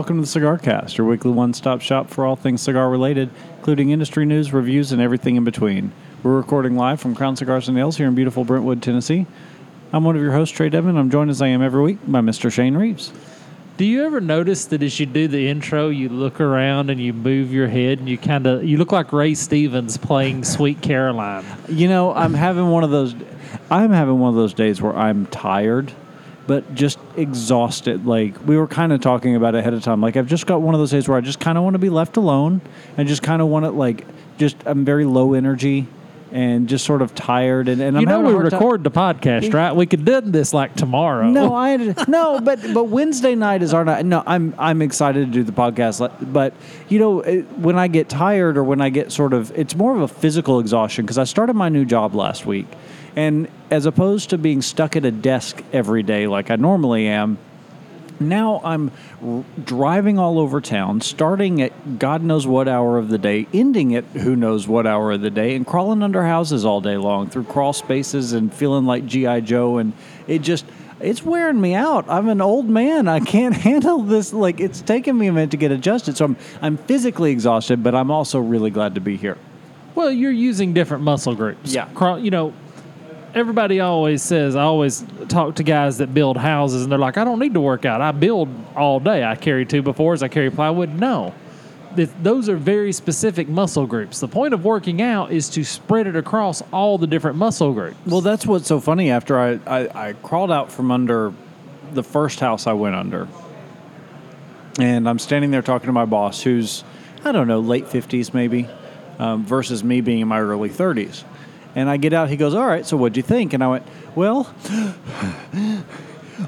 welcome to the Cigar Cast, your weekly one stop shop for all things cigar related, including industry news, reviews, and everything in between. We're recording live from Crown Cigars and Ales here in beautiful Brentwood, Tennessee. I'm one of your hosts, Trae Devon. I'm joined as I am every week by Mr. Shane Reeves. Do you ever notice that as you do the intro, you look around and you move your head and you kind of you look like Ray Stevens playing Sweet Caroline? You know, I'm having one of those. I'm having one of those days where I'm tired, but just exhausted. Like we were kind of talking about ahead of time. Like I've just got one of those days where I just kind of want to be left alone and just kind of want to like just I'm very low energy and just sort of tired. And, and I'm you know we hard time- record the podcast, right? We could do this like tomorrow. No, I no, but but Wednesday night is our night. No, I'm I'm excited to do the podcast, but you know it- when I get tired or when I get sort of, it's more of a physical exhaustion because I started my new job last week, and as opposed to being stuck at a desk every day like I normally am. Now I'm r- driving all over town, starting at God knows what hour of the day, ending at who knows what hour of the day, and crawling under houses all day long through crawl spaces and feeling like G.I. Joe. And it just, it's wearing me out. I'm an old man. I can't handle this. Like, it's taken me a minute to get adjusted. So I'm, I'm physically exhausted, but I'm also really glad to be here. Well, you're using different muscle groups. Yeah. Craw- You know, everybody always says, I always talk to guys that build houses and they're like, I don't need to work out. I build all day. I carry two by fours, I carry plywood. No. Th- Those are very specific muscle groups. The point of working out is to spread it across all the different muscle groups. Well, that's what's so funny. After I, I, I crawled out from under the first house I went under, and I'm standing there talking to my boss, who's, I don't know, late 50s maybe, um, versus me being in my early 30s. And I get out, he goes, All right, so what'd you think? And I went, Well,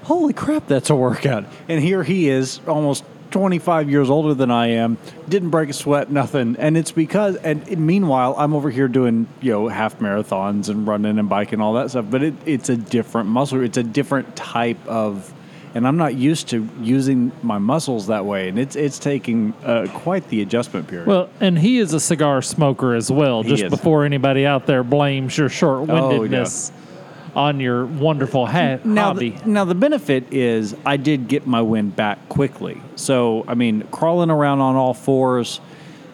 holy crap, that's a workout. And here he is, almost 25 years older than I am, didn't break a sweat, nothing. And it's because, and meanwhile, I'm over here doing, you know, half marathons and running and biking, all that stuff. But it, it's a different muscle, it's a different type of, and I'm not used to using my muscles that way. And it's, it's taking uh, quite the adjustment period. Well, and he is a cigar smoker as well, He just is. before anybody out there blames your short windedness on your wonderful hat now, hobby. The, now the benefit is I did get my wind back quickly. So I mean, crawling around on all fours,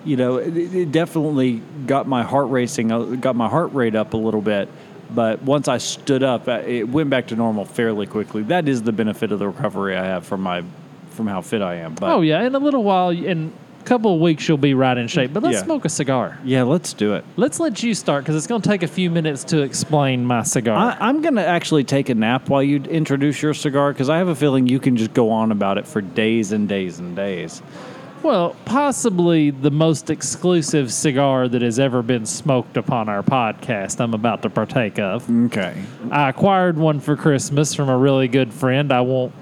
you know, it, it definitely got my heart racing, uh, got my heart rate up a little bit. But once I stood up, uh, it went back to normal fairly quickly. That is the benefit of the recovery I have from my from how fit I am. But oh, yeah. In a little while, in a couple of weeks, you'll be right in shape. But let's Yeah. smoke a cigar. yeah, let's do it. Let's let you start because it's going to take a few minutes to explain my cigar. I, I'm going to actually take a nap while you introduce your cigar because I have a feeling you can just go on about it for days and days and days. Well, possibly the most exclusive cigar that has ever been smoked upon our podcast, I'm about to partake of. Okay. I acquired one for Christmas from a really good friend. I won't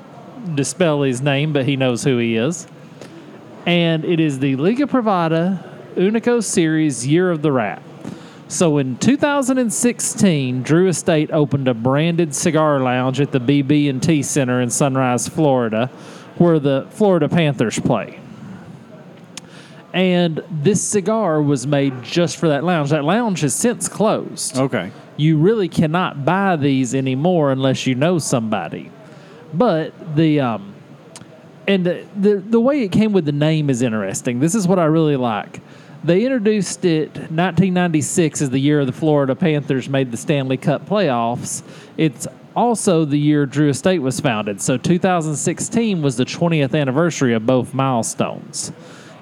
dispel his name, but he knows who he is. And it is the Liga Privada Unico Series Year of the Rat. So in 2016, Drew Estate opened a branded cigar lounge at the BB&T Center in Sunrise, Florida, where the Florida Panthers play. And this cigar was made just for that lounge. That lounge has since closed Okay. you really cannot buy these anymore unless you know somebody. But the um, and the, the the way it came with the name is interesting. This is what I really like. They introduced it 1996 as the year the Florida Panthers made the Stanley Cup playoffs. It's also the year Drew Estate was founded. So 2016 was the 20th anniversary of both milestones.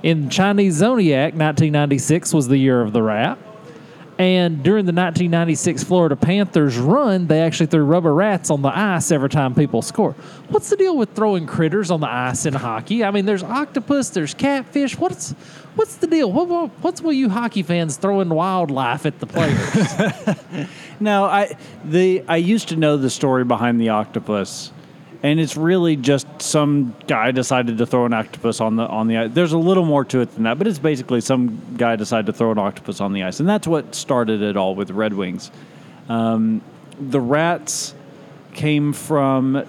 In Chinese Zodiac, 1996 was the year of the rat. And during the 1996 Florida Panthers run, they actually threw rubber rats on the ice every time people score. What's the deal with throwing critters on the ice in hockey? I mean, there's octopus, there's catfish. What's what's the deal? What, what, what's with you hockey fans throwing wildlife at the players? No, I the I used to know the story behind the octopus, and it's really just some guy decided to throw an octopus on the on the ice. There's a little more to it than that, but it's basically some guy decided to throw an octopus on the ice, and that's what started it all with Red Wings. Um, the rats came from.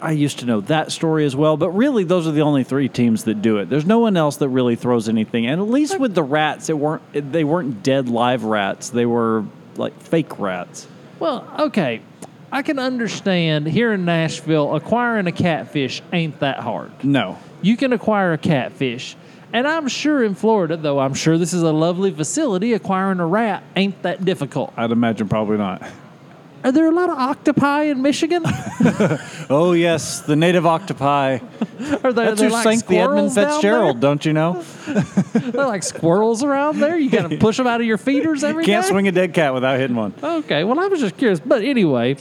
I used to know that story as well, but really those are the only three teams that do it. There's no one else that really throws anything. And at least with the rats, it weren't they weren't dead live rats. They were like fake rats. well, okay. I can understand here in Nashville, acquiring a catfish ain't that hard. No. you can acquire a catfish. And I'm sure in Florida, though I'm sure this is a lovely facility, acquiring a rat ain't that difficult. I'd imagine probably not. Are there a lot of octopi in Michigan? Oh yes, the native octopi. Are they, That's who like sank the Edmund Fitzgerald, don't you know? They're like squirrels around there. You got to push them out of your feeders every Can't day? swing a dead cat without hitting one. Okay, well, I was just curious. But anyway,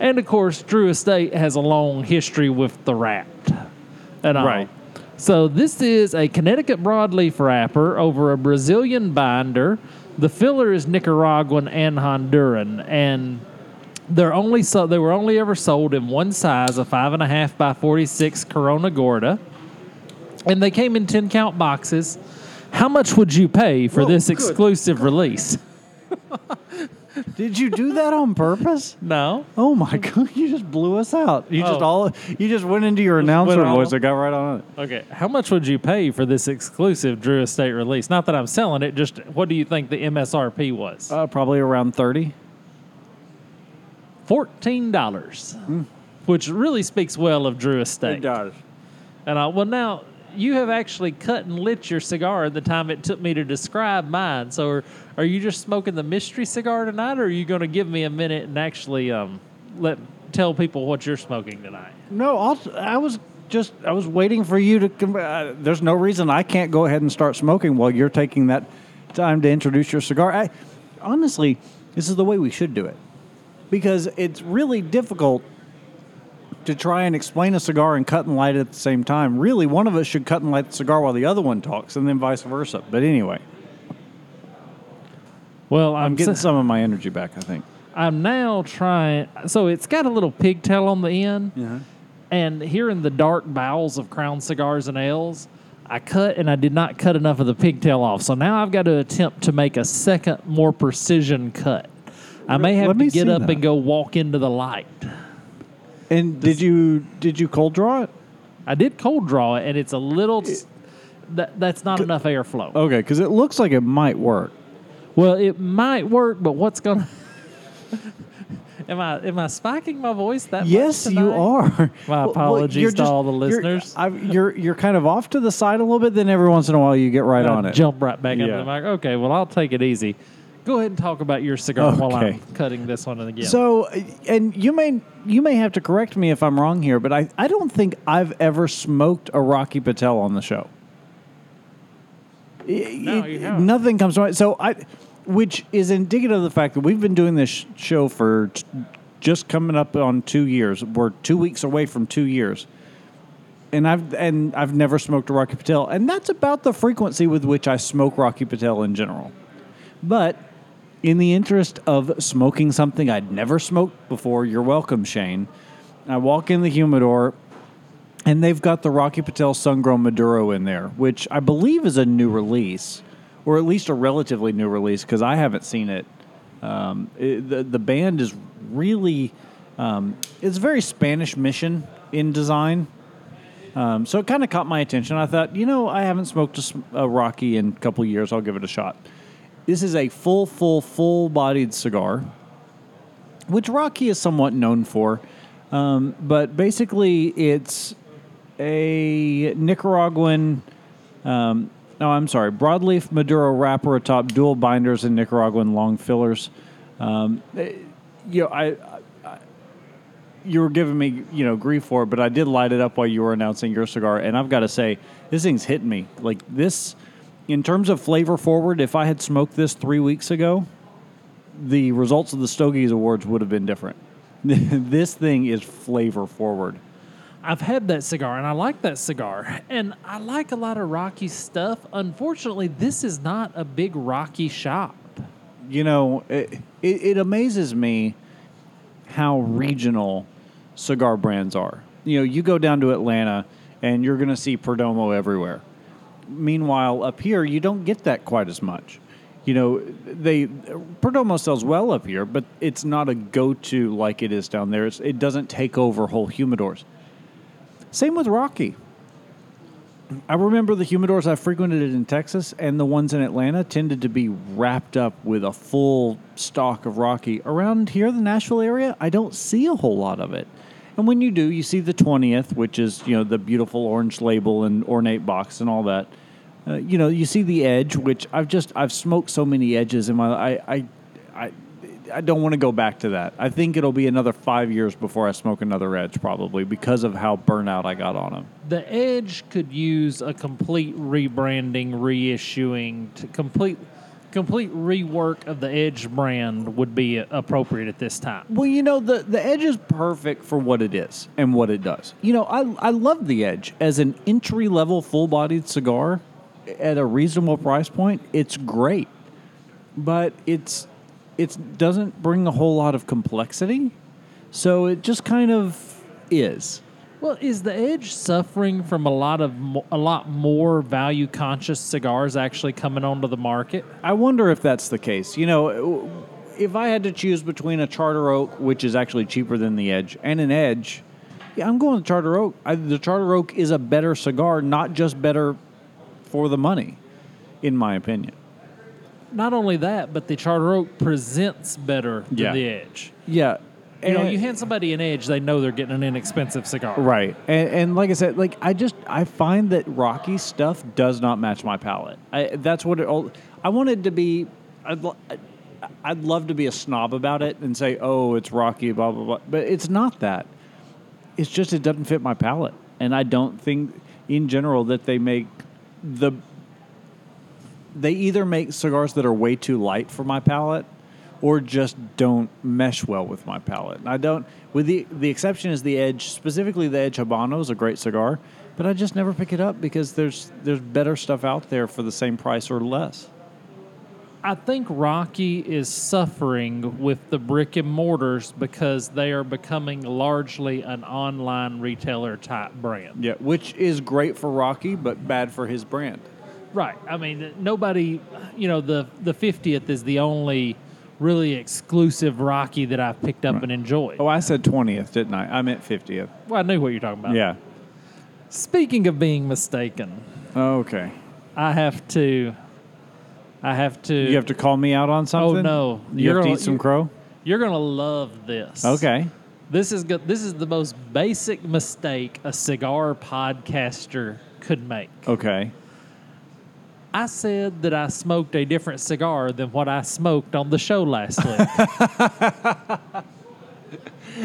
and of course, Drew Estate has a long history with the rat. And all. Right. So this is a Connecticut broadleaf wrapper over a Brazilian binder. The filler is Nicaraguan and Honduran, and they're only so they were only ever sold in one size, a five and a half by forty six Corona Gorda, and they came in ten count boxes. How much would you pay for Whoa, this exclusive release? Did you do that on purpose? No. Oh my god, you just blew us out. You just Oh. all you just went into your announcer all- voice and got right on it. Okay, how much would you pay for this exclusive Drew Estate release? Not that I'm selling it, just what do you think the MSRP was? Uh, probably around 30. Fourteen dollars, which really speaks well of Drew Estate. does. And I, well, now you have actually cut and lit your cigar in the time it took me to describe mine. So, are, are you just smoking the mystery cigar tonight, or are you going to give me a minute and actually um, let tell people what you're smoking tonight? No, I'll, I was just I was waiting for you to. Uh, there's no reason I can't go ahead and start smoking while you're taking that time to introduce your cigar. I, honestly, this is the way we should do it because it's really difficult to try and explain a cigar and cut and light at the same time. Really, one of us should cut and light the cigar while the other one talks, and then vice versa. But anyway, Well, I'm, I'm getting s- some of my energy back. I think. I'm now trying. So it's got a little pigtail on the end. Uh-huh. And here in the dark bowels of Crown Cigars and Ales, I cut and I did not cut enough of the pigtail off. So now I've got to attempt to make a second, more precision cut. I may have to get up that. and go walk into the light. And did you did you cold draw it? I did cold draw it, and it's a little. that, that's not enough airflow. Okay, because it looks like it might work. Well, it might work, but what's gonna? am I am I spiking my voice that much? Yes, you are. My Well, apologies you're to all the you're- listeners. I've- You're, you're kind of off to the side a little bit. Then every once in a while you get right on it. Jump right back into Yeah. the mic. Okay, well I'll take it easy. Go ahead and talk about your cigar while I'm cutting this one again. So, and you may you may have to correct me if I'm wrong here, but I, I don't think I've ever smoked a Rocky Patel on the show. No, you haven't. nothing comes to mind. So I, which is indicative of the fact that we've been doing this sh- show for t- just coming up on two years. We're two weeks away from two years, and I've and I've never smoked a Rocky Patel, and that's about the frequency with which I smoke Rocky Patel in general. But in the interest of smoking something I'd never smoked before, you're welcome, Shane. I walk in the humidor, and they've got the Rocky Patel Sungrown Maduro in there, which I believe is a new release, or at least a relatively new release, because I haven't seen it. Um, it- the the band is really, um, it's very Spanish Mission in design. Um, so it kind of caught my attention. I thought, you know, I haven't smoked a, a Rocky in a couple years. I'll give it a shot. This is a full, full, full bodied cigar, which Rocky is somewhat known for. Um, but basically, it's a Nicaraguan. Um, no, I'm sorry, broadleaf Maduro wrapper atop dual binders and Nicaraguan long fillers. Um, eh, you know, I, I, you were giving me, you know, grief for it, but I did light it up while you were announcing your cigar, and I've got to say, this thing's hitting me. Like this, in terms of flavor forward, if I had smoked this three weeks ago, the results of the Stogies Awards would have been different. this thing is flavor forward. I've had that cigar and I like that cigar. And I like a lot of Rocky stuff. Unfortunately, this is not a big Rocky shop. You know, it, it, it amazes me how regional cigar brands are. You know, you go down to Atlanta and you're going to see Perdomo everywhere. Meanwhile, up here, you don't get that quite as much. You know, they Perdomo sells well up here, but it's not a go-to like it is down there. It's, it doesn't take over whole humidors. Same with Rocky. I remember the humidors I frequented in Texas and the ones in Atlanta tended to be wrapped up with a full stock of Rocky. Around here, the Nashville area, I don't see a whole lot of it. And when you do, you see the 20th, which is, you know, the beautiful orange label and ornate box and all that. Uh, you know, you see the edge, which I've just I've smoked so many edges in my I I I, I don't want to go back to that. I think it'll be another 5 years before I smoke another edge probably because of how burnout I got on them. The Edge could use a complete rebranding, reissuing, to complete complete rework of the Edge brand would be appropriate at this time. Well, you know, the, the Edge is perfect for what it is and what it does. You know, I, I love the Edge as an entry level full bodied cigar at a reasonable price point. It's great, but it's it doesn't bring a whole lot of complexity, so it just kind of is. Well, is the Edge suffering from a lot of a lot more value conscious cigars actually coming onto the market? I wonder if that's the case. You know, if I had to choose between a Charter Oak, which is actually cheaper than the Edge, and an Edge, yeah, I'm going with Charter Oak. I, the Charter Oak is a better cigar, not just better for the money, in my opinion. Not only that, but the Charter Oak presents better than Yeah. the Edge. Yeah. You know, you hand somebody an Edge, they know they're getting an inexpensive cigar. Right. And, and like I said, like I just I find that Rocky stuff does not match my palate. I, that's what it all. I wanted to be. I'd, I'd love to be a snob about it and say, oh, it's Rocky, blah blah blah. But it's not that. It's just it doesn't fit my palate, and I don't think, in general, that they make the. They either make cigars that are way too light for my palate, or just don't mesh well with my palate. And I don't. With the the exception is the Edge, specifically the Edge Habano is a great cigar, but I just never pick it up because there's there's better stuff out there for the same price or less. I think Rocky is suffering with the brick and mortars because they are becoming largely an online retailer type brand. Yeah, which is great for Rocky, but bad for his brand. Right. I mean, nobody, you know, the the 50th is the only really exclusive Rocky that I've picked up and enjoyed. Oh, I said twentieth, didn't I? I meant fiftieth. Well, I knew what you're talking about. Yeah. Speaking of being mistaken, oh, Okay. I have to. I have to. You have to call me out on oh, something. Oh no! You have to gonna- eat some crow. You're gonna love this. Okay. This is good. This is the most basic mistake a cigar podcaster could make. Okay. I said that I smoked a different cigar than what I smoked on the show last week.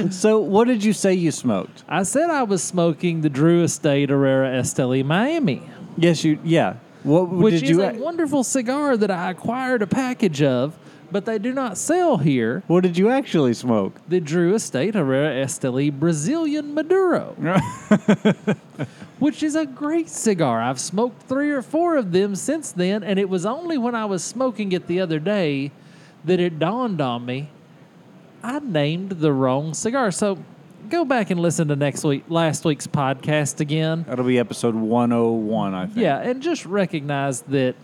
So, what did you say you smoked? I said I was smoking the Drew Estate Herrera Esteli Miami, Yes, you. Yeah. What which did is you? a wonderful cigar that I acquired a package of, but they do not sell here. what did you actually smoke? The Drew Estate Herrera Esteli Brazilian Maduro, which is a great cigar. I've smoked three or four of them since then, and it was only when I was smoking it the other day that it dawned on me I named the wrong cigar. So go back and listen to next week, last week's podcast again. That'll be episode one oh one, I think. Yeah, and just recognize that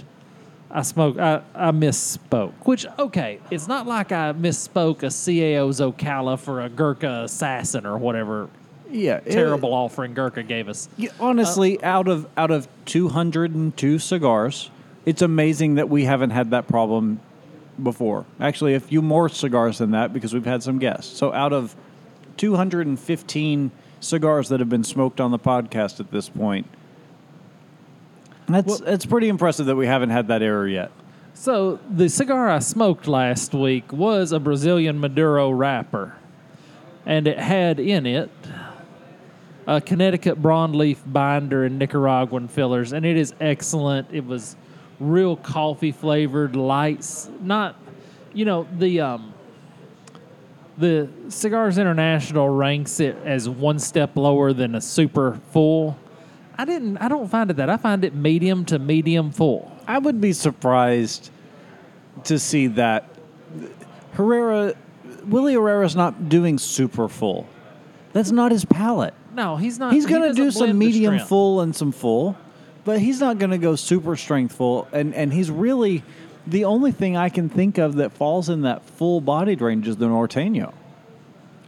I spoke. I, I misspoke. Which okay, it's not like I misspoke a CAO's Ocala for a Gurkha assassin or whatever Yeah. it- terrible offering Gurkha gave us. Yeah, honestly, uh, out of out of 202 cigars, it's amazing that we haven't had that problem before. Actually, a few more cigars than that because we've had some guests. So out of 215 cigars that have been smoked on the podcast at this point, that's it's pretty impressive that we haven't had that error yet. So the cigar I smoked last week was a Brazilian Maduro wrapper, and it had in it a Connecticut broadleaf binder and Nicaraguan fillers, and it is excellent. It was real coffee flavored, lights, not, you know, the um, the Cigars International ranks it as one step lower than a super full. I didn't. I don't find it that. I find it medium to medium full. I would be surprised to see that Herrera, Willie Herrera's not doing super full. That's not his palate. No, he's not. He's he going to do some medium full and some full, but he's not going to go super strength full. And, and he's really the only thing I can think of that falls in that full bodied range is the Norteño.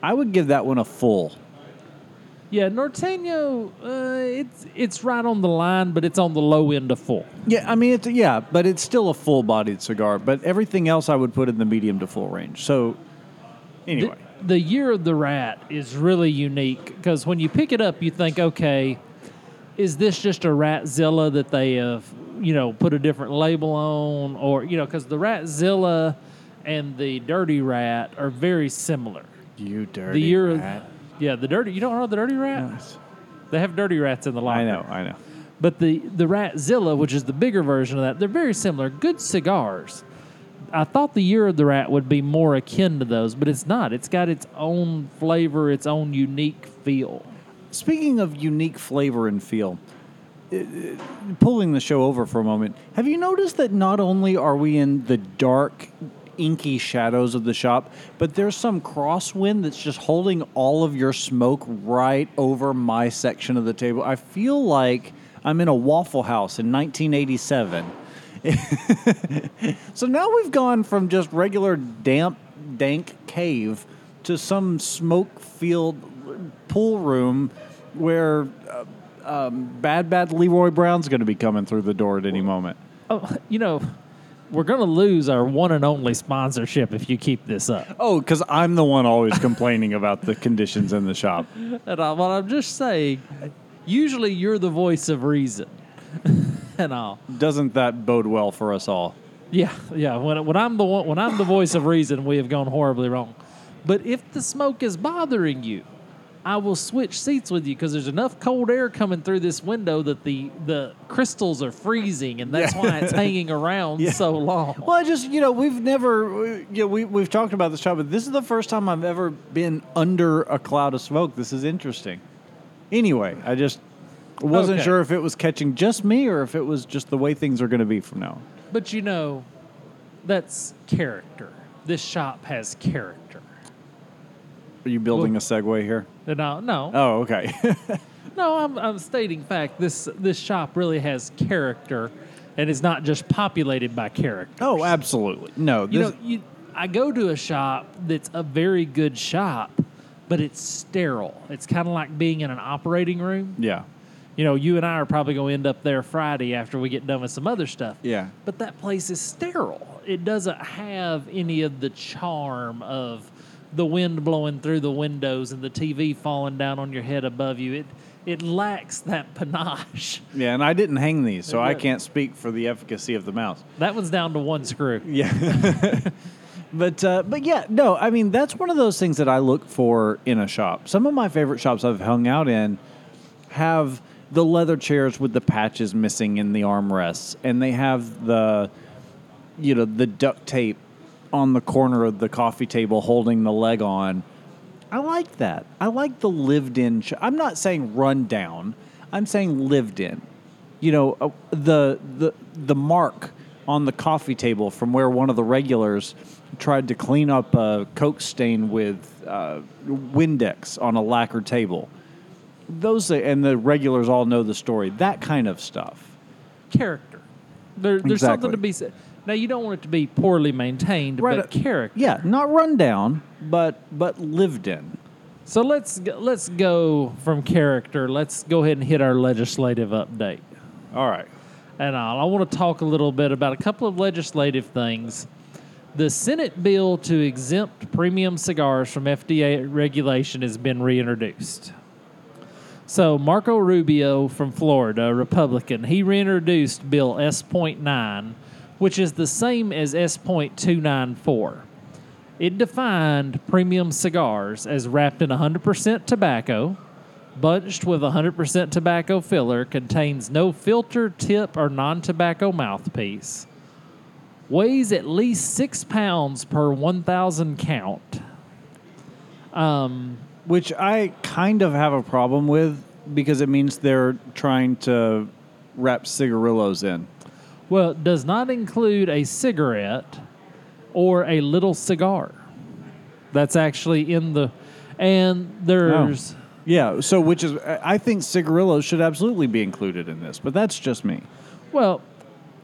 I would give that one a full. Yeah, Norteño, uh, it's it's right on the line, but it's on the low end of full. Yeah, I mean, it's yeah, but it's still a full bodied cigar. But everything else I would put in the medium to full range. So, anyway. The year of the rat is really unique because when you pick it up, you think, okay, is this just a Ratzilla that they have, you know, put a different label on, or you know, because the Ratzilla and the Dirty Rat are very similar. You dirty The year, rat. yeah, the dirty. You don't know the Dirty Rat? Yes. They have Dirty Rats in the line. I know, I know. But the the Ratzilla, which is the bigger version of that, they're very similar. Good cigars. I thought the Year of the Rat would be more akin to those, but it's not. It's got its own flavor, its own unique feel. Speaking of unique flavor and feel, uh, uh, pulling the show over for a moment, have you noticed that not only are we in the dark, inky shadows of the shop, but there's some crosswind that's just holding all of your smoke right over my section of the table? I feel like I'm in a Waffle House in 1987. so now we've gone from just regular damp, dank cave to some smoke filled pool room where uh, um, bad, bad Leroy Brown's going to be coming through the door at any moment. Oh, you know, we're going to lose our one and only sponsorship if you keep this up. Oh, because I'm the one always complaining about the conditions in the shop. And I, well, I'm just saying, usually you're the voice of reason and all. Doesn't that bode well for us all? Yeah, yeah. When, when I'm the one, when I'm the voice of reason, we have gone horribly wrong. But if the smoke is bothering you, I will switch seats with you because there's enough cold air coming through this window that the the crystals are freezing, and that's why it's hanging around Yeah. so long. Well, I just, you know, we've never, you know, we, we've talked about this shop, but this is the first time I've ever been under a cloud of smoke. This is interesting. Anyway, I just wasn't Okay. sure if it was catching just me or if it was just the way things are going to be from now. But you know, that's character. This shop has character. Are you building Well- a segue here? Uh, no, no, Oh, okay. no. I'm, I'm stating fact. This this shop really has character, and is not just populated by character. oh, absolutely. No, You know, you, I go to a shop that's a very good shop, but it's sterile. It's kind of like being in an operating room. yeah. You know, you and I are probably going to end up there Friday after we get done with some other stuff. Yeah. But that place is sterile. It doesn't have any of the charm of the wind blowing through the windows and the TV falling down on your head above you. It it lacks that panache. Yeah, and I didn't hang these, so I can't speak for the efficacy of the mouse. That one's down to one screw. Yeah. but uh, but yeah, no, I mean that's one of those things that I look for in a shop. Some of my favorite shops I've hung out in have the leather chairs with the patches missing in the armrests, and they have the you know the duct tape on the corner of the coffee table holding the leg on. I like that. I like the lived in. Sh- I'm not saying run down. I'm saying lived in. You know, uh, the the the mark on the coffee table from where one of the regulars tried to clean up a coke stain with uh, Windex on a lacquer table. Those and the regulars all know the story. That kind of stuff. character. There, there's Exactly. something to be said. Now you don't want it to be poorly maintained, Right, but uh, character. Yeah, not run down, but but lived in. So let's let's go from character. Let's go ahead and hit our legislative update. All right. And all. I want to talk a little bit about a couple of legislative things. The Senate bill to exempt premium cigars from FDA regulation has been reintroduced. So Marco Rubio from Florida, Republican, he reintroduced Bill S.9, which is the same as S.294. It defined premium cigars as wrapped in 100% tobacco, bunched with 100% tobacco filler, contains no filter, tip, or non tobacco mouthpiece, weighs at least six pounds per 1,000 count. Um, Which I kind of have a problem with because it means they're trying to wrap cigarillos in. well, it does not include a cigarette or a little cigar. That's actually in the. And there's. Oh. Yeah, so which is I I think cigarillos should absolutely be included in this, but that's just me. Well,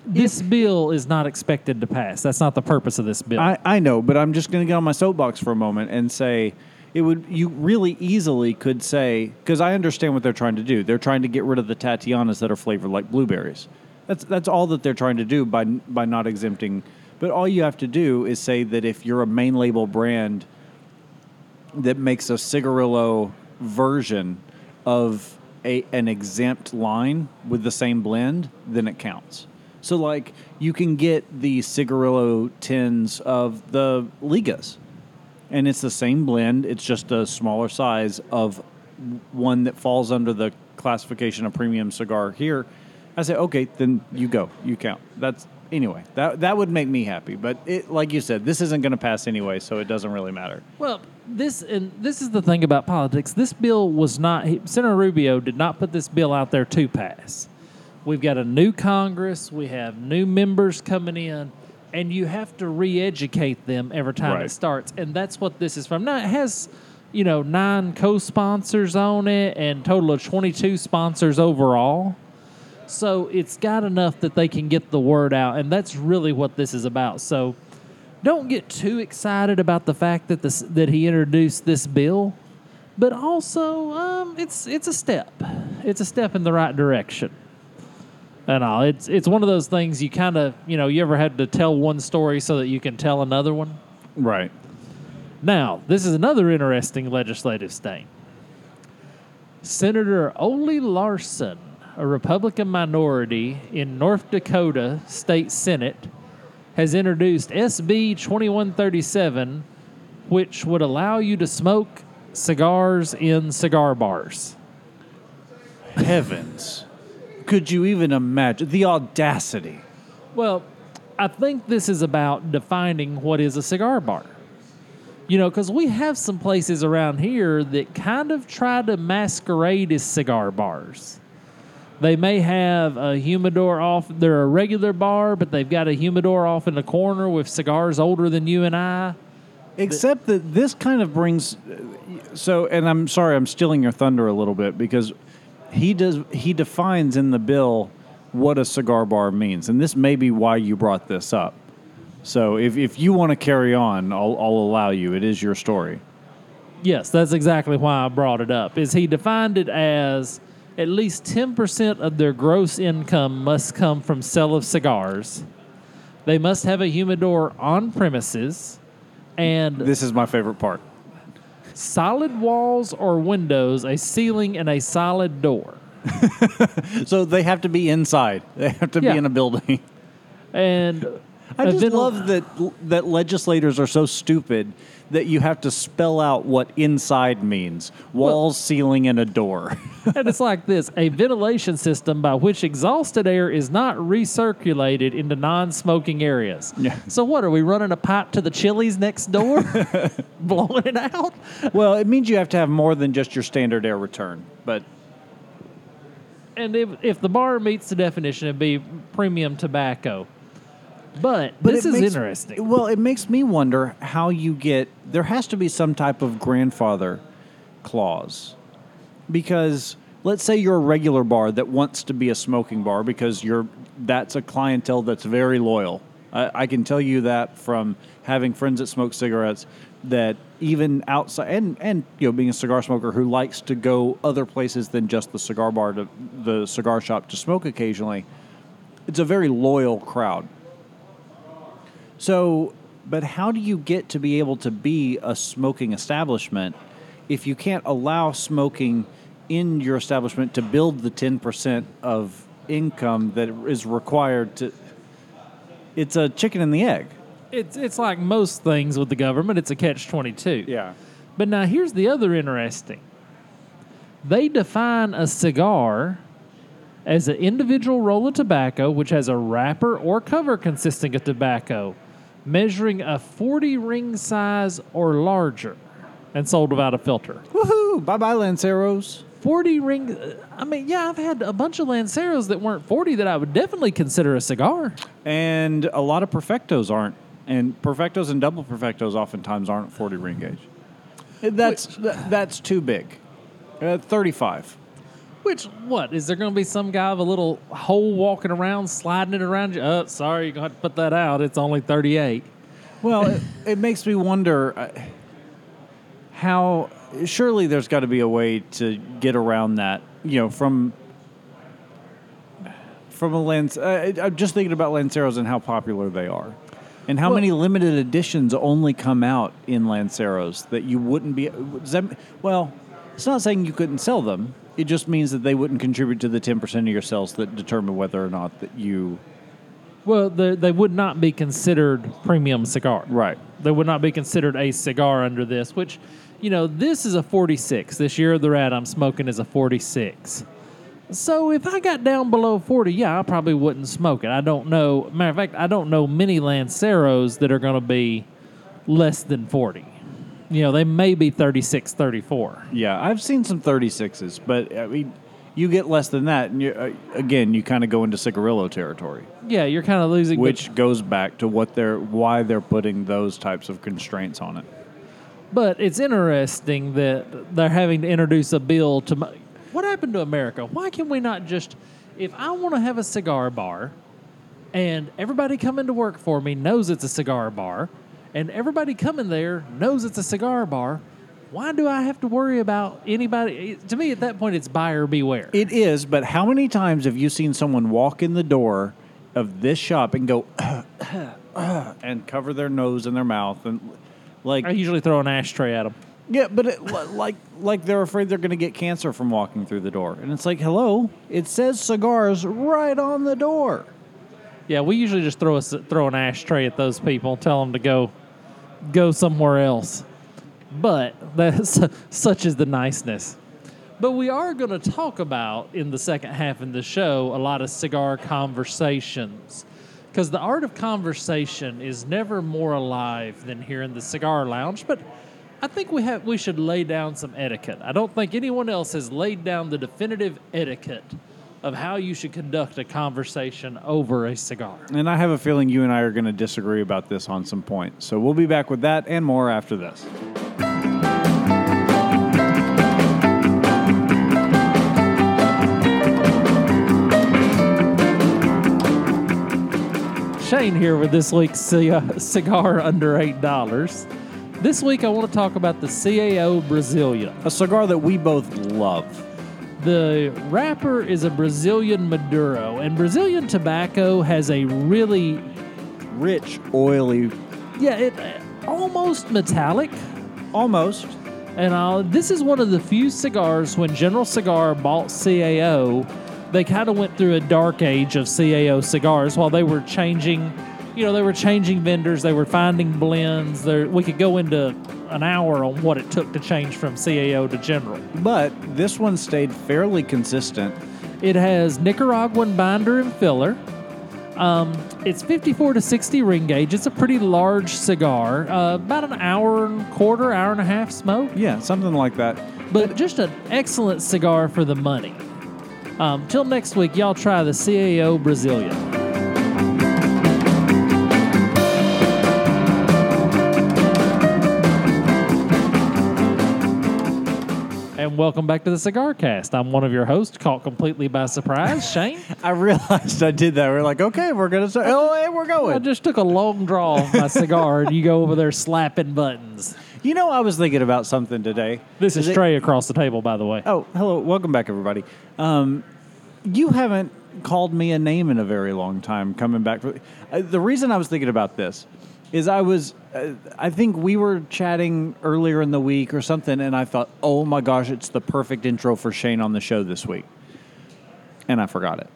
this bill is not expected to pass. That's not the purpose of this bill. I, I know, but I'm just going to get on my soapbox for a moment and say it would you really easily could say because I understand what they're trying to do. They're trying to get rid of the Tatianas that are flavored like blueberries. That's that's all that they're trying to do by by not exempting. But all you have to do is say that if you're a main label brand that makes a cigarillo version of a an exempt line with the same blend, then it counts. So like you can get the cigarillo tins of the Ligas, and it's the same blend. It's just a smaller size of one that falls under the classification of premium cigar here. I say, okay, then you go, you count. That's anyway. That that would make me happy. But it, like you said, this isn't going to pass anyway, so it doesn't really matter. Well, this and this is the thing about politics. This bill was not Senator Rubio did not put this bill out there to pass. We've got a new Congress. We have new members coming in, and you have to re-educate them every time Right. it starts. And that's what this is from. Now it has, you know, nine co-sponsors on it, and total of twenty-two sponsors overall. So it's got enough that they can get the word out, and that's really what this is about. So don't get too excited about the fact that this that he introduced this bill, but also um, it's it's a step. It's a step in the right direction. And all it's it's one of those things you kind of you know you ever had to tell one story so that you can tell another one. Right. Now, this is another interesting legislative thing. Senator Oley Larsen, a Republican minority in North Dakota State Senate, has introduced SB 2137, which would allow you to smoke cigars in cigar bars. Heavens. Could you even imagine the audacity? Well, I think this is about defining what is a cigar bar. You know, because we have some places around here that kind of try to masquerade as cigar bars. They may have a humidor off, they're a regular bar, but they've got a humidor off in the corner with cigars older than you and I. Except that this kind of brings so and I'm sorry I'm stealing your thunder a little bit because he does he defines in the bill what a cigar bar means and this may be why you brought this up. So if, if you want to carry on, I'll, I'll allow you. It is your story. Yes, that's exactly why I brought it up. Is he defined it as at least 10% of their gross income must come from sale of cigars. They must have a humidor on premises and This is my favorite part. Solid walls or windows, a ceiling and a solid door. So they have to be inside. They have to Yeah. be in a building. And I a just love that that legislators are so stupid that you have to spell out what inside means: walls, ceiling, and a door. and it's like this a ventilation system by which exhausted air is not recirculated into non smoking areas. Yeah. So, what are we running a pipe to the Chili's next door? Blowing it out? well, it means you have to have more than just your standard air return. But And if, if the bar meets the definition, it'd be premium tobacco. But, But this is makes- interesting. Well, it makes me wonder how you get. There has to be some type of grandfather clause, because let's say you're a regular bar that wants to be a smoking bar because you're that's a clientele that's very loyal. I, I can tell you that from having friends that smoke cigarettes. That even outside and and you know being a cigar smoker who likes to go other places than just the cigar bar to the cigar shop to smoke occasionally. It's a very loyal crowd. So, but how do you get to be able to be a smoking establishment if you can't allow smoking in your establishment to build the 10% of income that is required to? It's a chicken and the egg. It's, it's like most things with the government, it's a catch 22. Yeah. But now here's the other interesting. They define a cigar as an individual roll of tobacco which has a wrapper or cover consisting of tobacco, measuring a 40 ring size or larger, and sold without a filter. Woohoo! Bye bye, Lanceros. 40 ring. uh, I mean, yeah, I've had a bunch of Lanceros that weren't 40 that I would definitely consider a cigar. And a lot of perfectos aren't. And perfectos and double perfectos oftentimes aren't 40 ring gauge. That's, that's too big. Uh, 35. Which, what? Is there going to be some guy with a little hole walking around, sliding it around you? Oh, sorry, you're going to have to put that out. It's only 38. Well, it, it makes me wonder uh, how. Surely there's got to be a way to get around that. You know, from from a lens. Uh, I'm just thinking about Lanceros and how popular they are. And how Well- many limited editions only come out in Lanceros that you wouldn't be? That, well, it's not saying you couldn't sell them. It just means that they wouldn't contribute to the ten percent of your sales that determine whether or not that you. Well, they they would not be considered premium cigar. Right. They would not be considered a cigar under this, which, you know, this is a 46. This year, of the rat I'm smoking is a 46. So if I got down below 40, yeah, I probably wouldn't smoke it. I don't know. Matter of fact, I don't know many Lanceros that are going to be less than 40. You know, they may be 36, 34. Yeah, I've seen some thirty sixes, but I mean, you get less than that, and you, uh, again, you kind of go into cigarillo territory, Yeah, you're kind of losing. which goes back to what they're why they're putting those types of constraints on it. But it's interesting that they're having to introduce a bill to. mo- What happened to America? Why can we not just, if I want to have a cigar bar, and everybody coming to work for me knows it's a cigar bar, and everybody coming there knows it's a cigar bar, why do I have to worry about anybody? To me, at that point, it's buyer beware. It is, but how many times have you seen someone walk in the door of this shop and go and cover their nose and their mouth and like I usually throw an ashtray at them. yeah, but it, like like they're afraid they're going to get cancer from walking through the door, and it's like hello, it says cigars right on the door. Yeah, we usually just throw a, throw an ashtray at those people, tell them to go go somewhere else. But that's such is the niceness. But we are going to talk about in the second half of the show a lot of cigar conversations. Because the art of conversation is never more alive than here in the cigar lounge. But I think we have we should lay down some etiquette. I don't think anyone else has laid down the definitive etiquette of how you should conduct a conversation over a cigar. And I have a feeling you and I are going to disagree about this on some points. So we'll be back with that and more after this. Shane here with this week's uh, cigar under eight dollars. This week I want to talk about the CAO Brazilian. A cigar that we both love. The wrapper is a Brazilian Maduro, and Brazilian tobacco has a really, Rich, oily, yeah, it almost metallic. almost. And uh, this is one of the few cigars when General Cigar bought CAO, they kind of went through a dark age of CAO cigars while they were changing, you know, they were changing vendors, they were finding blends. There, we could go into an hour on what it took to change from CAO to General. But this one stayed fairly consistent. It has Nicaraguan binder and filler. Um, it's 54 to 60 ring gauge. It's a pretty large cigar, uh, about an hour and a quarter, hour and a half smoke. Yeah, something like that. but just an excellent cigar for the money. Um, till next week, y'all try the CAO Brazilian. And welcome back to the Cigar Cast. I'm one of your hosts, caught completely by surprise, Shane. I realized I did that. We're like, okay, we're gonna start. Oh, hey, we're going. I just took a long draw of my cigar, and you go over there slapping buttons. You know, I was thinking about something today. This is it- Trae across the table, by the way. Oh, hello. Welcome back, everybody. Um, you haven't called me a name in a very long time coming back. For, uh, the reason I was thinking about this is I was, uh, I think we were chatting earlier in the week or something, and I thought, oh my gosh, it's the perfect intro for Shane on the show this week. And I forgot it.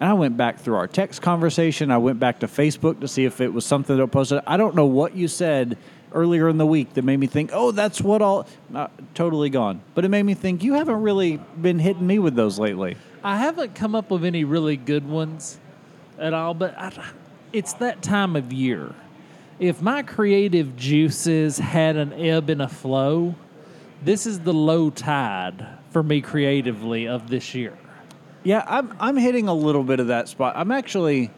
And I went back through our text conversation. I went back to Facebook to see if it was something that I posted. I don't know what you said earlier in the week that made me think, oh, that's what all. Uh, totally gone. But it made me think you haven't really been hitting me with those lately. I haven't come up with any really good ones at all, but I, it's that time of year. If my creative juices had an ebb and a flow, this is the low tide for me creatively of this year. Yeah, I'm I'm hitting a little bit of that spot. I'm actually,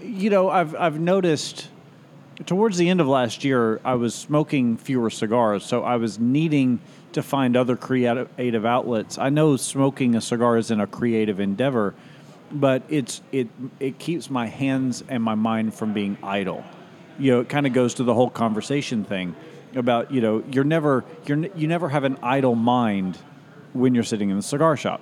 you know, I've I've noticed towards the end of last year I was smoking fewer cigars, so I was needing to find other creative outlets. I know smoking a cigar isn't a creative endeavor, but it's it it keeps my hands and my mind from being idle. You know, it kind of goes to the whole conversation thing about you know you're never you're you never have an idle mind when you're sitting in the cigar shop.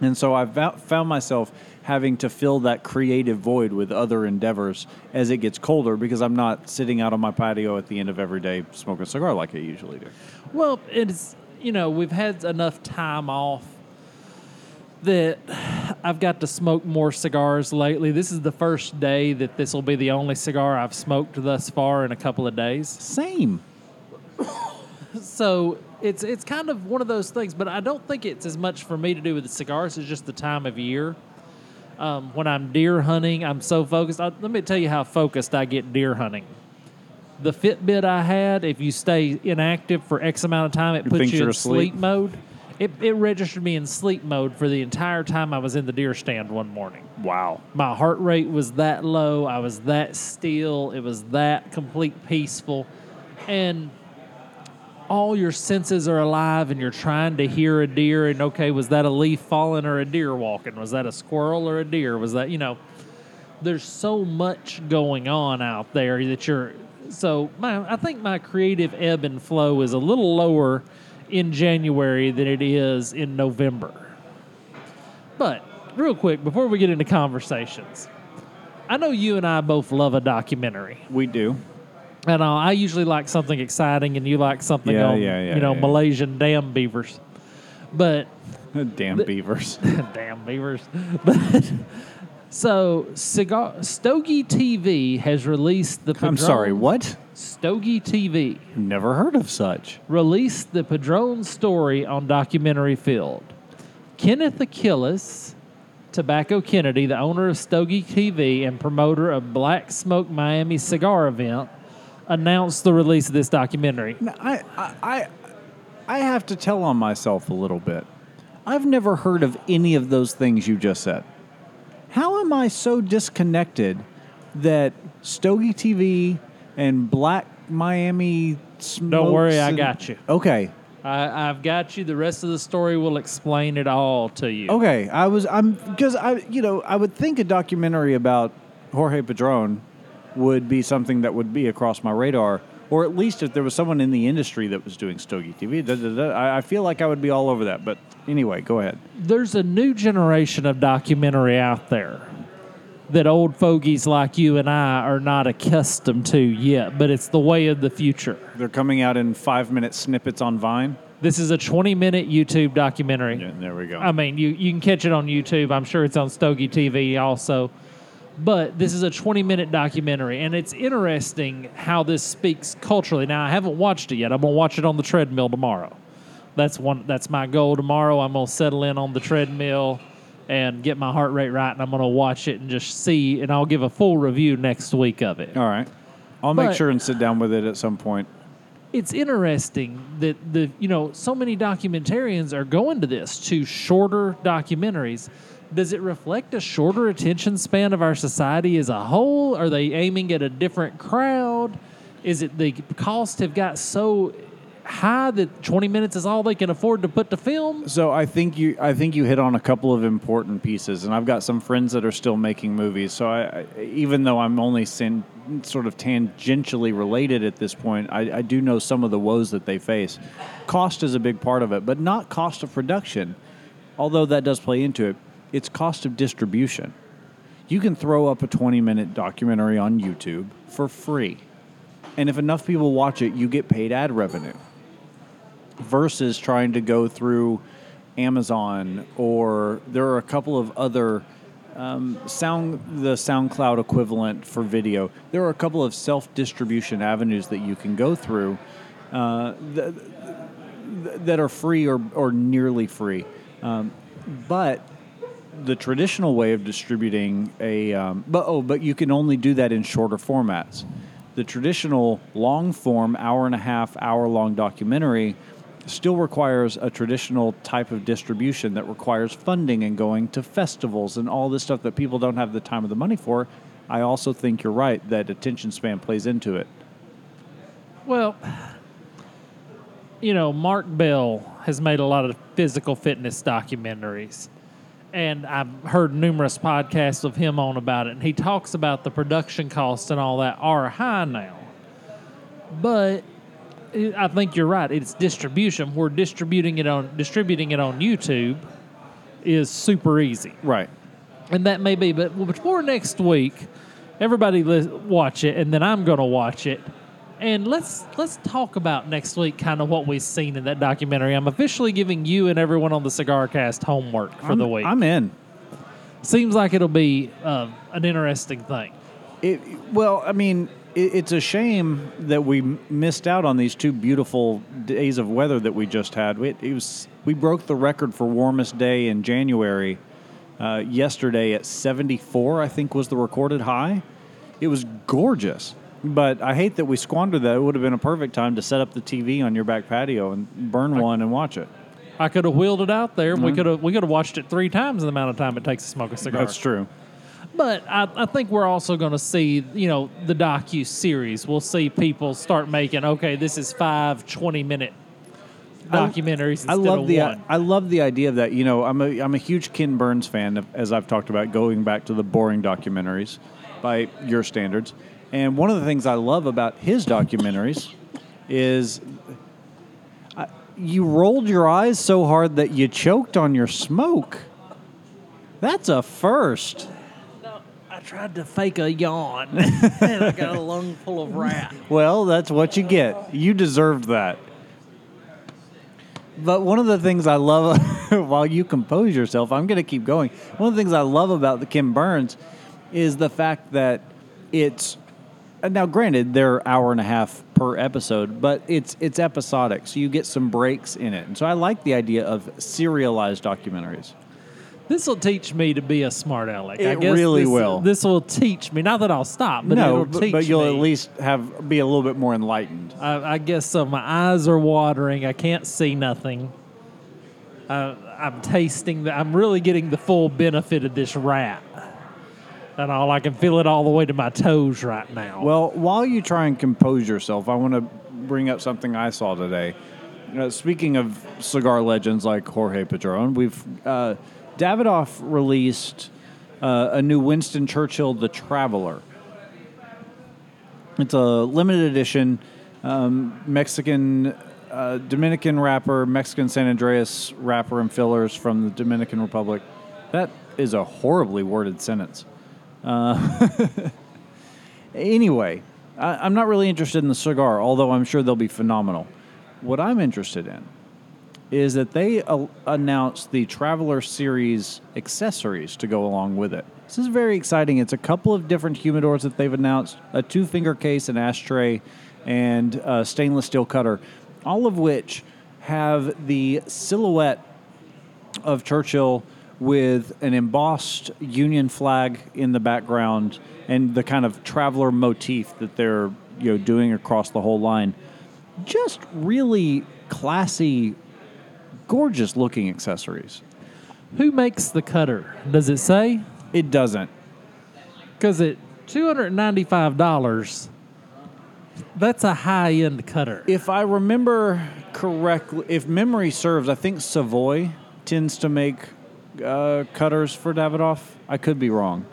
And so I've found myself having to fill that creative void with other endeavors as it gets colder because I'm not sitting out on my patio at the end of every day smoking a cigar like I usually do. Well, it's you know we've had enough time off that I've got to smoke more cigars lately. This is the first day that this will be the only cigar I've smoked thus far in a couple of days. Same. So it's it's kind of one of those things, but I don't think it's as much for me to do with the cigars. It's just the time of year. Um, when I'm deer hunting, I'm so focused. I, let me tell you how focused I get deer hunting. The Fitbit I had, if you stay inactive for X amount of time, it puts you in asleep? sleep mode. It, it registered me in sleep mode for the entire time I was in the deer stand one morning. Wow. My heart rate was that low. I was that still. It was that complete peaceful. And all your senses are alive and you're trying to hear a deer and okay was that a leaf falling or a deer walking was that a squirrel or a deer was that you know there's so much going on out there that you're so my, i think my creative ebb and flow is a little lower in january than it is in november but real quick before we get into conversations i know you and i both love a documentary We do. and uh, I usually like something exciting, and you like something Yeah, on, yeah, yeah, you know. Malaysian dam beavers. But Damn beavers. damn beavers. But so cigar Stogie TV has released the. I'm sorry, what? Stogie TV Never heard of such. released the Padron story on Documentary Field. Kenneth Achilles, Tobacco Kennedy, the owner of Stogie TV and promoter of Black Smoke Miami cigar event, announced the release of this documentary. I, I, I have to tell on myself a little bit. I've never heard of any of those things you just said. How am I so disconnected that Stogie TV and Black Miami Smokes Don't worry, I and- got you. Okay, I, I've got you. The rest of the story will explain it all to you. okay. I was I'm because I you know I would think a documentary about Jorge Padron would be something that would be across my radar, or at least if there was someone in the industry that was doing Stogie TV. Da, da, da, I, I feel like I would be all over that. But anyway, go ahead. There's a new generation of documentary out there that old fogies like you and I are not accustomed to yet, but it's the way of the future. They're coming out in five minute snippets on Vine. This is a 20 minute YouTube documentary. Yeah, there we go. I mean, you, you can catch it on YouTube. I'm sure it's on Stogie TV also. But this is a 20 minute documentary, and it's interesting how this speaks culturally. Now, I haven't watched it yet. I'm going to watch it on the treadmill tomorrow. That's one. That's my goal tomorrow. I'm going to settle in on the treadmill and get my heart rate right, and I'm going to watch it and just see, and I'll give a full review next week of it. All right. I'll make But- sure and sit down with it at some point. it's interesting that the you know so many documentarians are going to this to shorter documentaries does it reflect a shorter attention span of our society as a whole are they aiming at a different crowd is it the costs have got so high that 20 minutes is all they can afford to put to film So I think you I think you hit on a couple of important pieces, and I've got some friends that are still making movies. So I, I even though I'm only sin, sort of tangentially related at this point, I, I do know some of the woes that they face. Cost is a big part of it, but not cost of production, although that does play into it. It's cost of distribution. You can throw up a 20 minute documentary on YouTube for free, and if enough people watch it, you get paid ad revenue versus trying to go through Amazon or there are a couple of other um, sound the SoundCloud equivalent for video. There are a couple of self distribution avenues that you can go through uh, th- th- that are free or, or nearly free. Um, but the traditional way of distributing a um, but oh but you can only do that in shorter formats. The traditional long form hour and a half hour long documentary still requires a traditional type of distribution that requires funding and going to festivals and all this stuff that people don't have the time or the money for. I also think you're right that attention span plays into it. Well, you know, Mark Bell has made a lot of physical fitness documentaries. And I've heard numerous podcasts of him on about it. And he talks about the production costs and all that are high now. But I think you're right. It's distribution. We're distributing it on distributing it on YouTube is super easy. right and that may be, but before next week, everybody li- watch it, and then I'm going to watch it. And let's let's talk about next week, kind of what we've seen in that documentary. I'm officially giving you and everyone on the Cigar Cast homework for I'm, the week. I'm in. Seems like it'll be uh, an interesting thing. It, well, I mean, it, it's a shame that we missed out on these two beautiful days of weather that we just had. It, it was we broke the record for warmest day in January uh, yesterday at 74. I think was the recorded high. It was gorgeous, but I hate that we squandered that. It would have been a perfect time to set up the TV on your back patio and burn one and watch it. I could have wheeled it out there. and We mm-hmm. could have we could have watched it three times in the amount of time it takes to smoke a cigar. That's true. But I, I think we're also going to see, you know, the docu series. We'll see people start making. Okay, this is five 20 minute documentaries instead I love of the one. I love the idea of that. You know, I'm a I'm a huge Ken Burns fan, as I've talked about, going back to the boring documentaries by your standards. And one of the things I love about his documentaries is I, you rolled your eyes so hard that you choked on your smoke. That's a first. No, I tried to fake a yawn, and I got a lung full of rat. Well, that's what you get. You deserved that. But one of the things I love, while you compose yourself, I'm going to keep going. One of the things I love about the Ken Burns is the fact that it's now granted they're hour and a half per episode, but it's it's episodic, so you get some breaks in it. And so I like the idea of serialized documentaries. This will teach me to be a smart aleck. I It guess really this, will. This will teach me. Not that I'll stop, but no, it'll but, teach but you'll me. at least have be a little bit more enlightened. I, I guess so. My eyes are watering. I can't see nothing. Uh, I'm tasting. The, I'm really getting the full benefit of this rat. And all I can feel it all the way to my toes right now. Well, while you try and compose yourself, I want to bring up something I saw today. Uh, speaking of cigar legends like Jorge Padron, we've uh, Davidoff released uh, a new Winston Churchill The Traveler. It's a limited edition um, Mexican, uh, Dominican wrapper, Mexican San Andreas wrapper and fillers from the Dominican Republic. That is a horribly worded sentence. Anyway, I, I'm not really interested in the cigar, although I'm sure they'll be phenomenal. What I'm interested in is that they uh, announced the Traveler Series accessories to go along with it. This is very exciting. It's a couple of different humidors that they've announced a two finger case, an ashtray, and a stainless steel cutter, all of which have the silhouette of Churchill with an embossed Union flag in the background and the kind of traveler motif that they're you know doing across the whole line. Just really classy, gorgeous looking accessories. Who makes the cutter? Does it say? It doesn't. Because at $295, that's a high end cutter. If I remember correctly, if memory serves, I think Savoy tends to make uh, cutters for Davidoff. I could be wrong.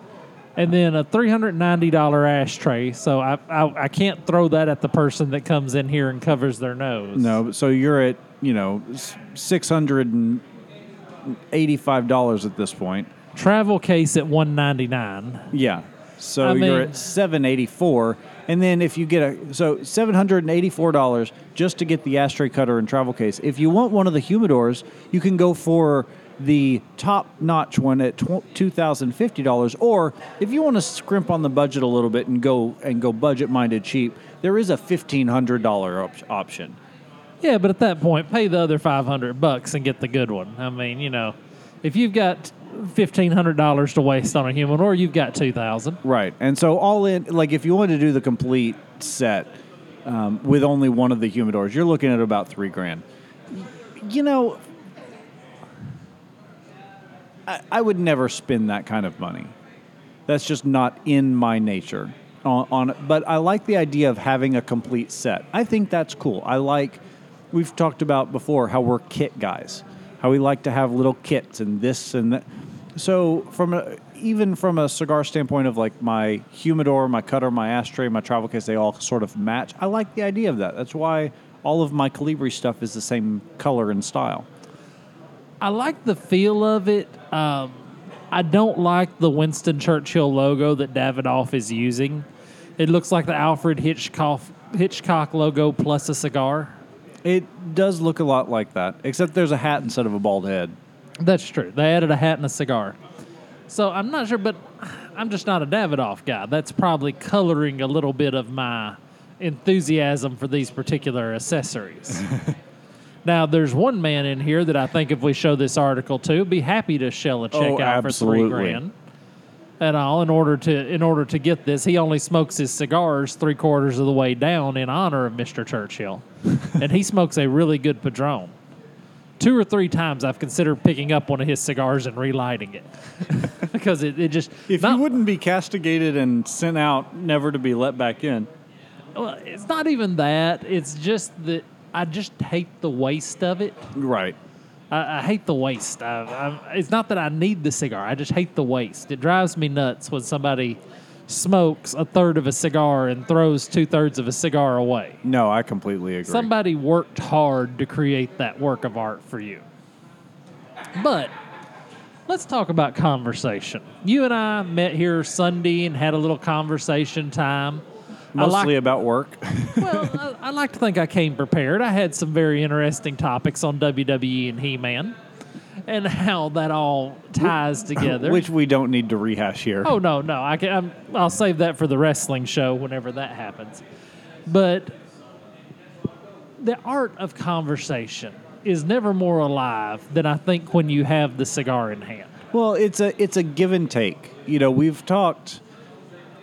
and then a $390 ashtray. So I, I, I can't throw that at the person that comes in here and covers their nose. No, so you're at you know six hundred and eighty-five dollars at this point. Travel case at 199 Yeah, so I you're mean- at seven eighty-four, and then if you get a so seven hundred and eighty-four dollars just to get the ashtray cutter and travel case. If you want one of the humidors, you can go for the top-notch one at two thousand fifty dollars, or if you want to scrimp on the budget a little bit and go and go budget-minded cheap, there is a fifteen hundred dollar op- option. Yeah, but at that point, pay the other 500 bucks and get the good one. I mean, you know, if you've got $1,500 to waste on a human, or you've got 2000 Right. And so all in, like if you wanted to do the complete set um, with only one of the humidors, you're looking at about three grand. You know, I, I would never spend that kind of money. That's just not in my nature. On, on, but I like the idea of having a complete set. I think that's cool. I like. We've talked about before how we're kit guys, how we like to have little kits and this and that. So from a, even from a cigar standpoint of like my humidor, my cutter, my ashtray, my travel case, they all sort of match. I like the idea of that. That's why all of my Colibri stuff is the same color and style. I like the feel of it. Um, I don't like the Winston Churchill logo that Davidoff is using. It looks like the Alfred Hitchcock Hitchcock logo plus a cigar. It does look a lot like that, except there's a hat instead of a bald head. That's true. They added a hat and a cigar. So I'm not sure, but I'm just not a Davidoff guy. That's probably coloring a little bit of my enthusiasm for these particular accessories. now, there's one man in here that I think if we show this article to, be happy to shell a check Oh, out for three grand. And all in order to in order to get this, he only smokes his cigars three quarters of the way down in honor of Mr. Churchill, and he smokes a really good Padron. Two or three times I've considered picking up one of his cigars and relighting it because it, it just If not- you wouldn't be castigated and sent out, never to be let back in. well, it's not even that. It's just that I just hate the waste of it. Right. I, I hate the waste. I, I, it's not that I need the cigar. I just hate the waste. It drives me nuts when somebody smokes a third of a cigar and throws two thirds of a cigar away. No, I completely agree. Somebody worked hard to create that work of art for you. But let's talk about conversation. You and I met here Sunday and had a little conversation time. I like- Mostly about work. well, I, I like to think I came prepared. I had some very interesting topics on WWE and He Man and how that all ties together. Which we don't need to rehash here. oh no, no, I can. I'm, I'll save that for the wrestling show whenever that happens. But the art of conversation is never more alive than I think when you have the cigar in hand. Well, it's a it's a give and take. You know, we've talked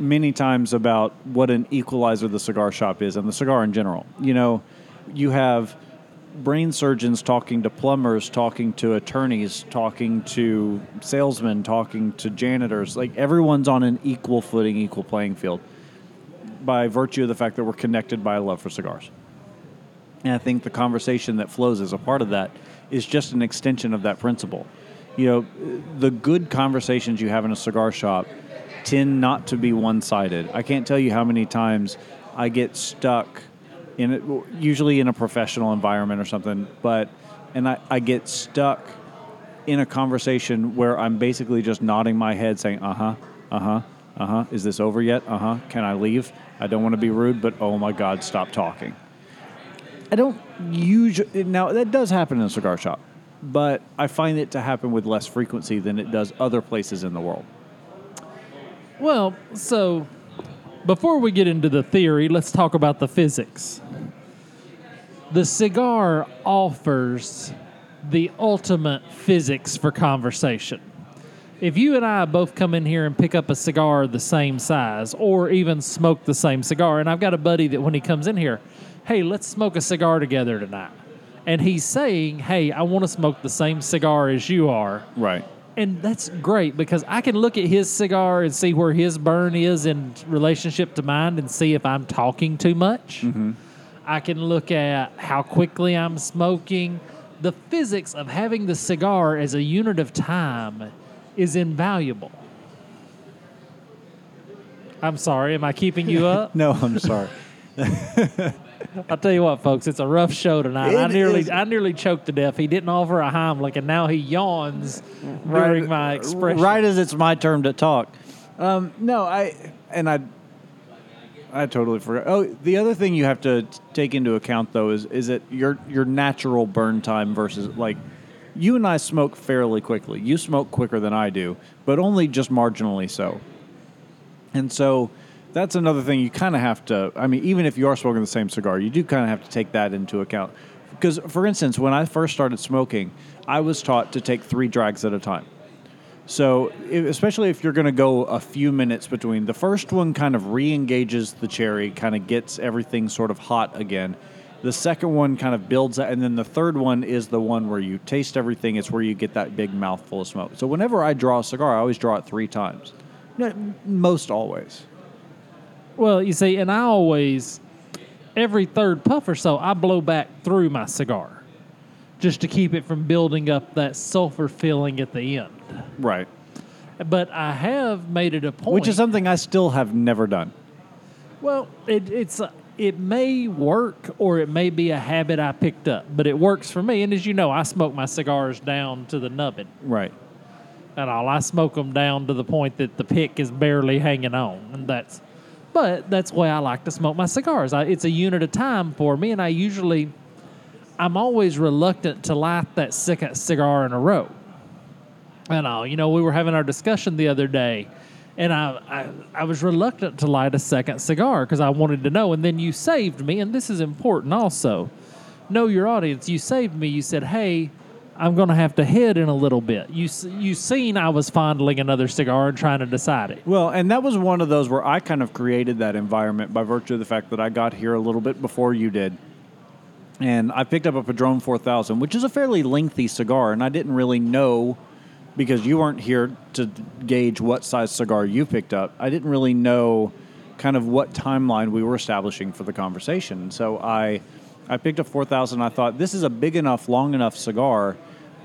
many times about what an equalizer the cigar shop is and the cigar in general. You know, you have brain surgeons talking to plumbers, talking to attorneys, talking to salesmen, talking to janitors. Like everyone's on an equal footing, equal playing field by virtue of the fact that we're connected by a love for cigars. And I think the conversation that flows as a part of that is just an extension of that principle. You know, the good conversations you have in a cigar shop tend not to be one sided. I can't tell you how many times I get stuck in it, usually in a professional environment or something, but, and I, I get stuck in a conversation where I'm basically just nodding my head saying, uh huh, uh huh, uh huh, is this over yet? Uh huh, can I leave? I don't want to be rude, but oh my God, stop talking. I don't usually, now that does happen in a cigar shop, but I find it to happen with less frequency than it does other places in the world. Well, so before we get into the theory, let's talk about the physics. The cigar offers the ultimate physics for conversation. If you and I both come in here and pick up a cigar the same size, or even smoke the same cigar, and I've got a buddy that when he comes in here, hey, let's smoke a cigar together tonight. And he's saying, hey, I want to smoke the same cigar as you are. Right. And that's great because I can look at his cigar and see where his burn is in relationship to mine and see if I'm talking too much. Mm-hmm. I can look at how quickly I'm smoking. The physics of having the cigar as a unit of time is invaluable. I'm sorry, am I keeping you up? No, I'm sorry. I'll tell you what, folks, it's a rough show tonight. I nearly, is. I nearly choked to death. He didn't offer a Heimlich, and now he yawns during my expression. Right as it's my turn to talk. Um, no, I and I I totally forgot. Oh, the other thing you have to take into account though is is that your your natural burn time versus like you and I smoke fairly quickly. You smoke quicker than I do, but only just marginally so. And so that's another thing you kind of have to. I mean, even if you are smoking the same cigar, you do kind of have to take that into account. Because, for instance, when I first started smoking, I was taught to take three drags at a time. So, especially if you're going to go a few minutes between, the first one kind of re engages the cherry, kind of gets everything sort of hot again. The second one kind of builds that, and then the third one is the one where you taste everything. It's where you get that big mouthful of smoke. So, whenever I draw a cigar, I always draw it three times. Most always. Well, you see, and I always, every third puff or so, I blow back through my cigar just to keep it from building up that sulfur feeling at the end. Right. But I have made it a point. Which is something I still have never done. Well, it, it's uh, it may work or it may be a habit I picked up, but it works for me. And as you know, I smoke my cigars down to the nubbin. Right. at all. I smoke them down to the point that the pick is barely hanging on, and that's. But that's the way I like to smoke my cigars. I, it's a unit of time for me, and I usually, I'm always reluctant to light that second cigar in a row. And all, you know, we were having our discussion the other day, and I, I, I was reluctant to light a second cigar because I wanted to know. And then you saved me, and this is important also. Know your audience. You saved me. You said, "Hey, I'm going to have to head in a little bit." You you seen I was fondling another cigar and trying to decide it. Well, and that was one of those where I kind of created that environment by virtue of the fact that I got here a little bit before you did. And I picked up a Padron 4000, which is a fairly lengthy cigar, and I didn't really know because you weren't here to gauge what size cigar you picked up. I didn't really know kind of what timeline we were establishing for the conversation. So I I picked a 4000. I thought this is a big enough, long enough cigar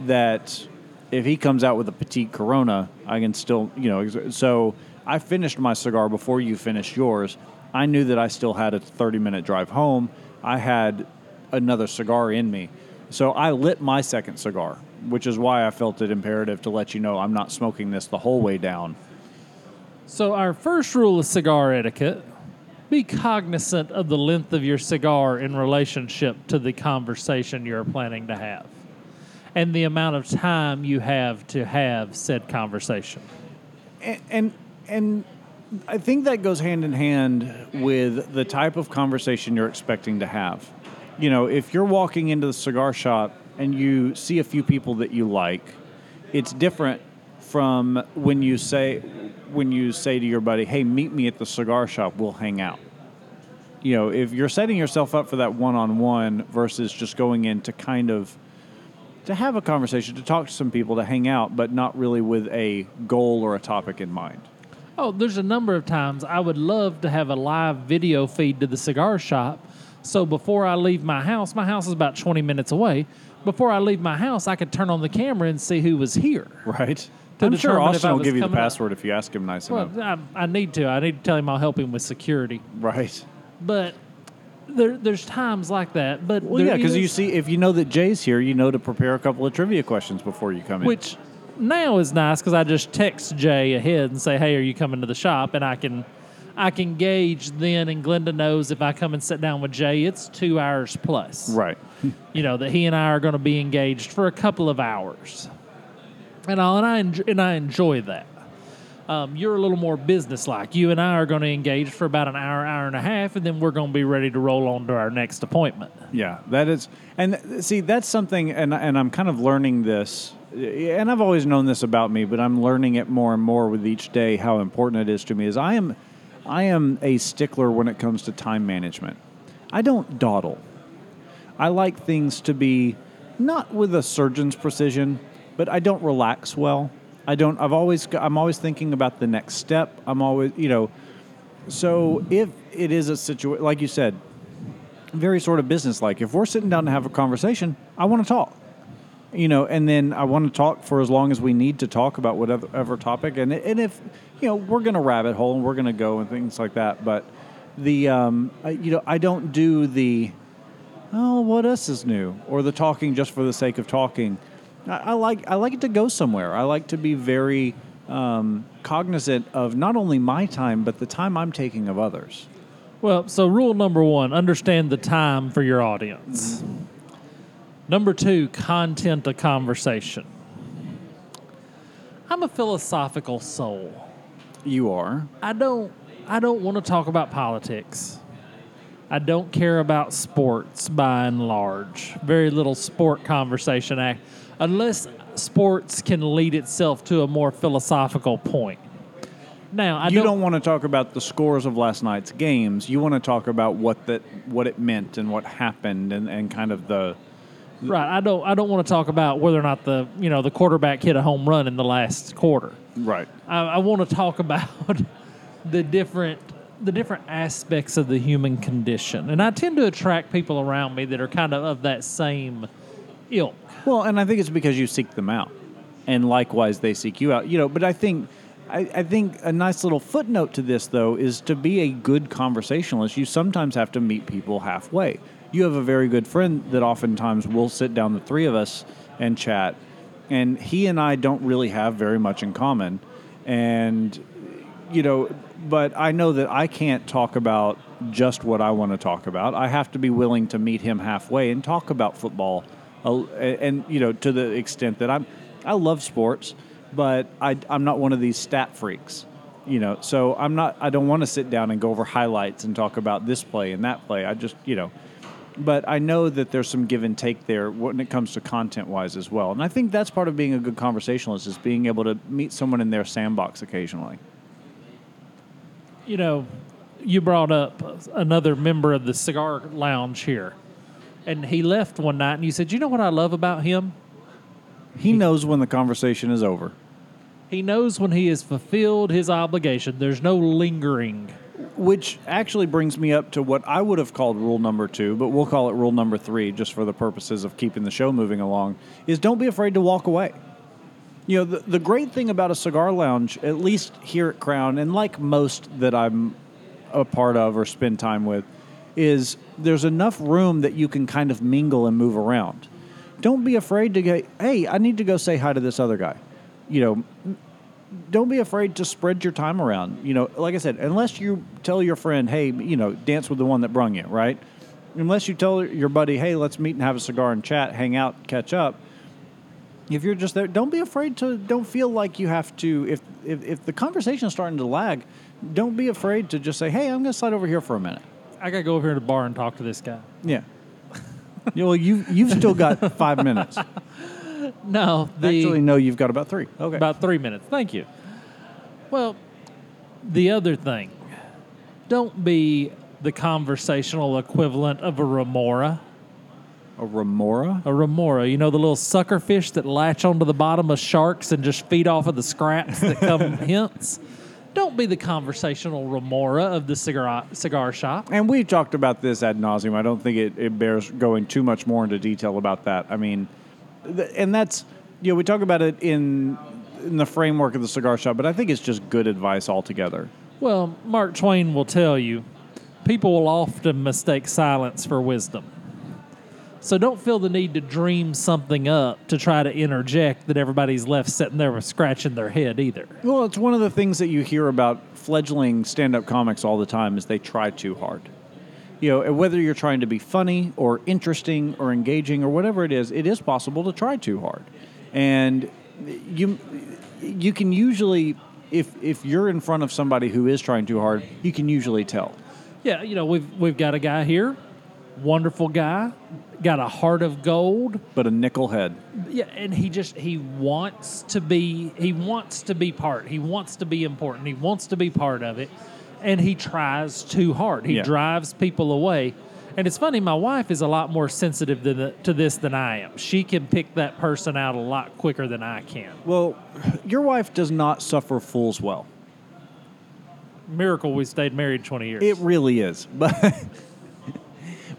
that if he comes out with a petite Corona, I can still, you know. So I finished my cigar before you finished yours. I knew that I still had a 30 minute drive home. I had another cigar in me. So I lit my second cigar, which is why I felt it imperative to let you know I'm not smoking this the whole way down. So our first rule of cigar etiquette: be cognizant of the length of your cigar in relationship to the conversation you're planning to have, and the amount of time you have to have said conversation. and and, and I think that goes hand in hand with the type of conversation you're expecting to have. You know, if you're walking into the cigar shop and you see a few people that you like, it's different from when you say when you say to your buddy, "Hey, meet me at the cigar shop. We'll hang out." You know, if you're setting yourself up for that one-on-one versus just going in to kind of to have a conversation, to talk to some people, to hang out, but not really with a goal or a topic in mind. Oh, there's a number of times I would love to have a live video feed to the cigar shop. So before I leave my house, my house is about 20 minutes away. Before I leave my house, I could turn on the camera and see who was here. Right. I'm sure Austin will give you the coming up. password if you ask him nice Well, enough. I, I need to. I need to tell him I'll help him with security. Right. But there, there's times like that. But Well, yeah, because you see, if you know that Jay's here, you know to prepare a couple of trivia questions before you come in. which now is nice because I just text Jay ahead and say, "Hey, are you coming to the shop?" And I can, I can gauge then, and Glenda knows if I come and sit down with Jay, it's two hours plus. right. You know that he and I are going to be engaged for a couple of hours, and all, and I enj- and I enjoy that. Um, you're a little more businesslike. You and I are going to engage for about an hour, hour and a half, and then we're going to be ready to roll on to our next appointment. Yeah, that is, and see, that's something, and and I'm kind of learning this, and I've always known this about me, but I'm learning it more and more with each day how important it is to me. Is I am, I am a stickler when it comes to time management. I don't dawdle. I like things to be not with a surgeon's precision, but I don't relax well. I don't. I've always. I'm always thinking about the next step. I'm always, you know. So if it is a situation, like you said, very sort of business-like. If we're sitting down to have a conversation, I want to talk. You know, and then I want to talk for as long as we need to talk about whatever ever topic. And and if you know we're going to rabbit hole and we're going to go and things like that, but the um, you know I don't do the oh, what else is new? Or the talking just for the sake of talking. I, I like I like it to go somewhere. I like to be very um, cognizant of not only my time but the time I'm taking of others. Well, so rule number one understand the time for your audience. Number two, content a conversation. I'm a philosophical soul. You are. I don't I don't want to talk about politics. I don't care about sports by and large. Very little sport conversation act unless sports can lead itself to a more philosophical point. Now, I you don't, don't want to talk about the scores of last night's games. You want to talk about what that what it meant and what happened and, and kind of the Right. I don't. I don't want to talk about whether or not the you know the quarterback hit a home run in the last quarter. right. I, I want to talk about the different the different aspects of the human condition, and I tend to attract people around me that are kind of of that same ilk. Well, and I think it's because you seek them out, and likewise they seek you out. You know, but I think. I, I think a nice little footnote to this, though, is to be a good conversationalist, you sometimes have to meet people halfway. You have a very good friend that oftentimes will sit down, the three of us, and chat. and he and I don't really have very much in common, and you know, but I know that I can't talk about just what I want to talk about. I have to be willing to meet him halfway and talk about football, and you know, to the extent that I'm, I love sports, but I, I'm not one of these stat freaks you know so i'm not i don't want to sit down and go over highlights and talk about this play and that play. I just you know but i know that there's some give and take there when it comes to content wise as well. And i think that's part of being a good conversationalist is being able to meet someone in their sandbox occasionally. You know, you brought up another member of the cigar lounge here, and he left one night, and you said, "You know what I love about him? he knows when the conversation is over He knows when he has fulfilled his obligation. There's no lingering." which actually brings me up to what I would have called rule number two, but we'll call it rule number three just for the purposes of keeping the show moving along, is don't be afraid to walk away. You know, the, the great thing about a cigar lounge, at least here at Crown, and like most that I'm a part of or spend time with, is there's enough room that you can kind of mingle and move around. Don't be afraid to go, hey, I need to go say hi to this other guy. You know, don't be afraid to spread your time around. You know, like I said, unless you tell your friend, hey, you know, dance with the one that brung you, right? Unless you tell your buddy, hey, let's meet and have a cigar and chat, hang out, catch up. If you're just there, don't be afraid to. Don't feel like you have to. If if, if the conversation is starting to lag, don't be afraid to just say, hey, I'm going to slide over here for a minute. I gotta go over here to the bar and talk to this guy. Yeah. Yeah, well, you you've still got five minutes. No, the Actually, no, you've got about three. Okay. about three minutes. Thank you. Well, the other thing, don't be the conversational equivalent of a remora. a remora. A remora, you know, the little sucker fish that latch onto the bottom of sharks and just feed off of the scraps that come hence. Don't be the conversational remora of the cigar cigar shop. And we've talked about this ad nauseum. I don't think it, it bears going too much more into detail about that. I mean, th- and that's you know we talk about it in in the framework of the cigar shop, but I think it's just good advice altogether. Well, Mark Twain will tell you, people will often mistake silence for wisdom. So don't feel the need to dream something up to try to interject that everybody's left sitting there with scratching their head either. Well, it's one of the things that you hear about fledgling stand-up comics all the time is they try too hard. You know, whether you're trying to be funny or interesting or engaging or whatever it is, it is possible to try too hard. And you you can usually if if you're in front of somebody who is trying too hard, you can usually tell. Yeah, you know, we've we've got a guy here, wonderful guy, got a heart of gold. But a nickel head. Yeah, and he just he wants to be he wants to be part. He wants to be important. He wants to be part of it. And he tries too hard. He Yeah. drives people away. And it's funny, my wife is a lot more sensitive to, the, to this than I am. She can pick that person out a lot quicker than I can. Well, your wife does not suffer fools well. Miracle we stayed married 20 years. It really is. But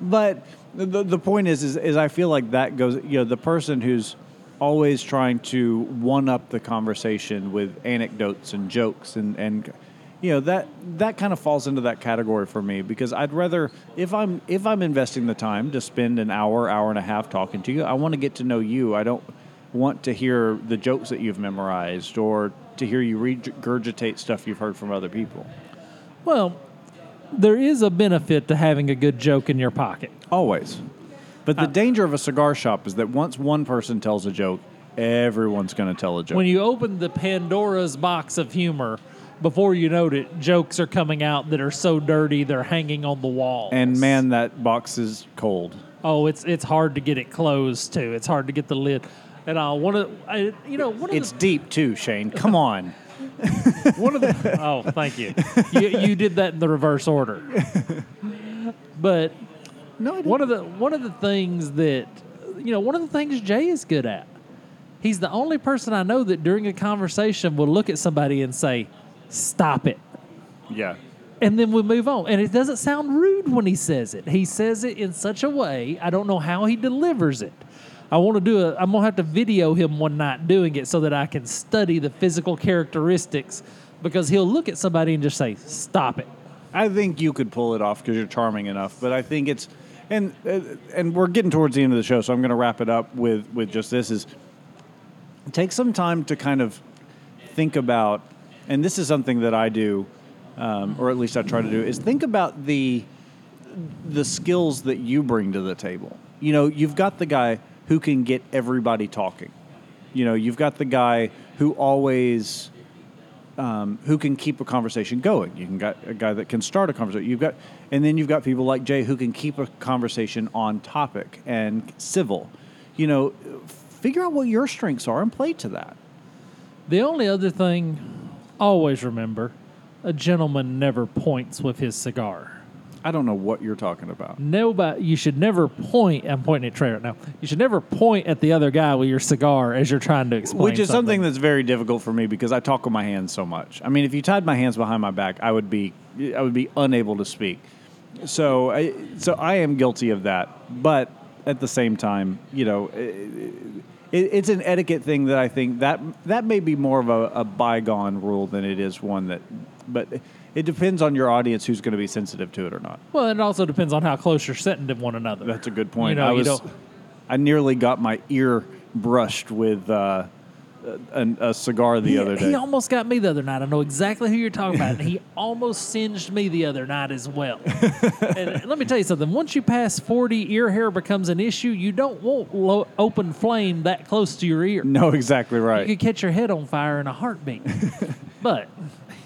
but the, the point is, is is I feel like that goes you know the person who's always trying to one up the conversation with anecdotes and jokes and and you know that that kind of falls into that category for me because I'd rather if I'm if I'm investing the time to spend an hour hour and a half talking to you I want to get to know you. I don't want to hear the jokes that you've memorized or to hear you regurgitate stuff you've heard from other people. Well, there is a benefit to having a good joke in your pocket. Always. But the uh, danger of a cigar shop is that once one person tells a joke, everyone's going to tell a joke. When you open the Pandora's box of humor, before you know it, jokes are coming out that are so dirty they're hanging on the wall. and man, that box is cold. oh, it's it's hard to get it closed too. It's hard to get the lid. And uh, I want to, you know, one It's the, deep too, Shane. Come on. one of the. Oh, thank you. You you did that in the reverse order. But No, I didn't. one of the one of the things that you know one of the things Jay is good at. He's the only person I know that during a conversation will look at somebody and say, "Stop it." yeah. and then we move on. And it doesn't sound rude when he says it. He says it in such a way, I don't know how he delivers it. I want to do it. I'm to have to video him one night doing it so that I can study the physical characteristics because he'll look at somebody and just say, "Stop it." I think you could pull it off because you're charming enough. But I think it's, and uh, and we're getting towards the end of the show, so I'm going to wrap it up with with just this: is take some time to kind of think about, and this is something that I do, um, or at least I try to do, is think about the the skills that you bring to the table. You know, you've got the guy who can get everybody talking. You know, you've got the guy who always um, who can keep a conversation going. You can got a guy that can start a conversation. You've got, and then you've got people like Jay who can keep a conversation on topic and civil. You know, figure out what your strengths are and play to that. The only other thing, always remember, a gentleman never points with his cigar. I don't know what you're talking about. Nobody, you should never point. I'm pointing at Trae right now. You should never point at the other guy with your cigar as you're trying to explain. Which is something something that's very difficult for me because I talk with my hands so much. I mean, if you tied my hands behind my back, I would be I would be unable to speak. So I so I am guilty of that. But at the same time, you know, it, it's an etiquette thing that I think that that may be more of a, a bygone rule than it is one that. But it depends on your audience who's going to be sensitive to it or not. Well, it also depends on how close you're sitting to one another. That's a good point. You know, I was, I nearly got my ear brushed with uh, a, a cigar the he, other day. he almost got me the other night. I know exactly who you're talking about. and he almost singed me the other night as well. and let me tell you something. Once you pass 40, ear hair becomes an issue. You don't want open flame that close to your ear. no, exactly right. You could catch your head on fire in a heartbeat. but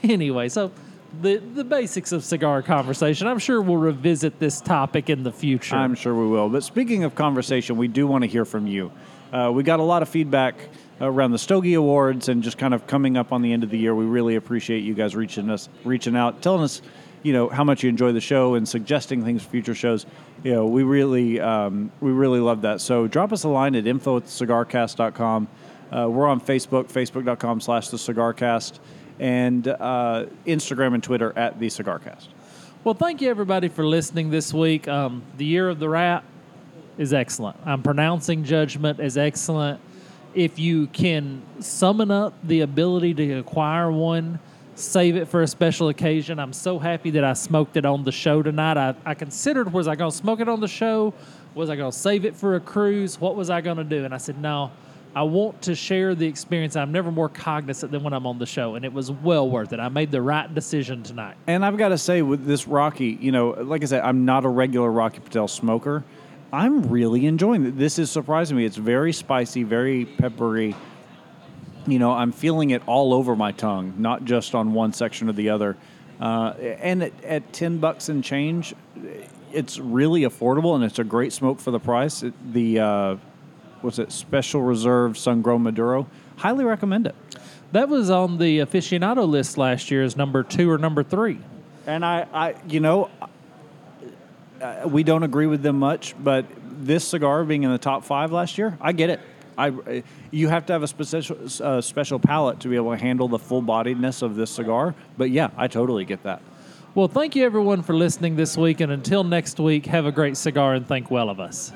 anyway, so the the basics of cigar conversation. I'm sure we'll revisit this topic in the future. I'm sure we will. But speaking of conversation, we do want to hear from you. Uh, we got a lot of feedback around the Stogie Awards and just kind of coming up on the end of the year. We really appreciate you guys reaching us, reaching out, telling us, you know, how much you enjoy the show and suggesting things for future shows. You know, we really, um, we really love that. So drop us a line at info at cigarcast.com. Uh, we're on Facebook, facebook.com slash the cigarcast, and uh, Instagram and Twitter at the cigarcast. Well, thank you everybody for listening this week. Um, the year of the rat is excellent. I'm pronouncing judgment as excellent. If you can summon up the ability to acquire one, save it for a special occasion. I'm so happy that I smoked it on the show tonight. I, I considered was I going to smoke it on the show? Was I going to save it for a cruise? What was I going to do? And I said, no, I want to share the experience. I'm never more cognizant than when I'm on the show, and it was well worth it. I made the right decision tonight. And I've got to say, with this Rocky, you know, like I said, I'm not a regular Rocky Patel smoker. I'm really enjoying it. This is surprising me. It's very spicy, very peppery. You know, I'm feeling it all over my tongue, not just on one section or the other. Uh, and at, at 10 bucks and change, it's really affordable and it's a great smoke for the price. It, the, uh, what's it, Special Reserve Sun Grown Maduro. Highly recommend it. That was on the aficionado list last year as number two or number three. And I, I you know, uh, we don't agree with them much, but this cigar being in the top five last year, I get it. I, you have to have a special uh, special palate to be able to handle the full bodiedness of this cigar. But yeah, I totally get that. Well, thank you everyone for listening this week, and until next week, have a great cigar and think well of us.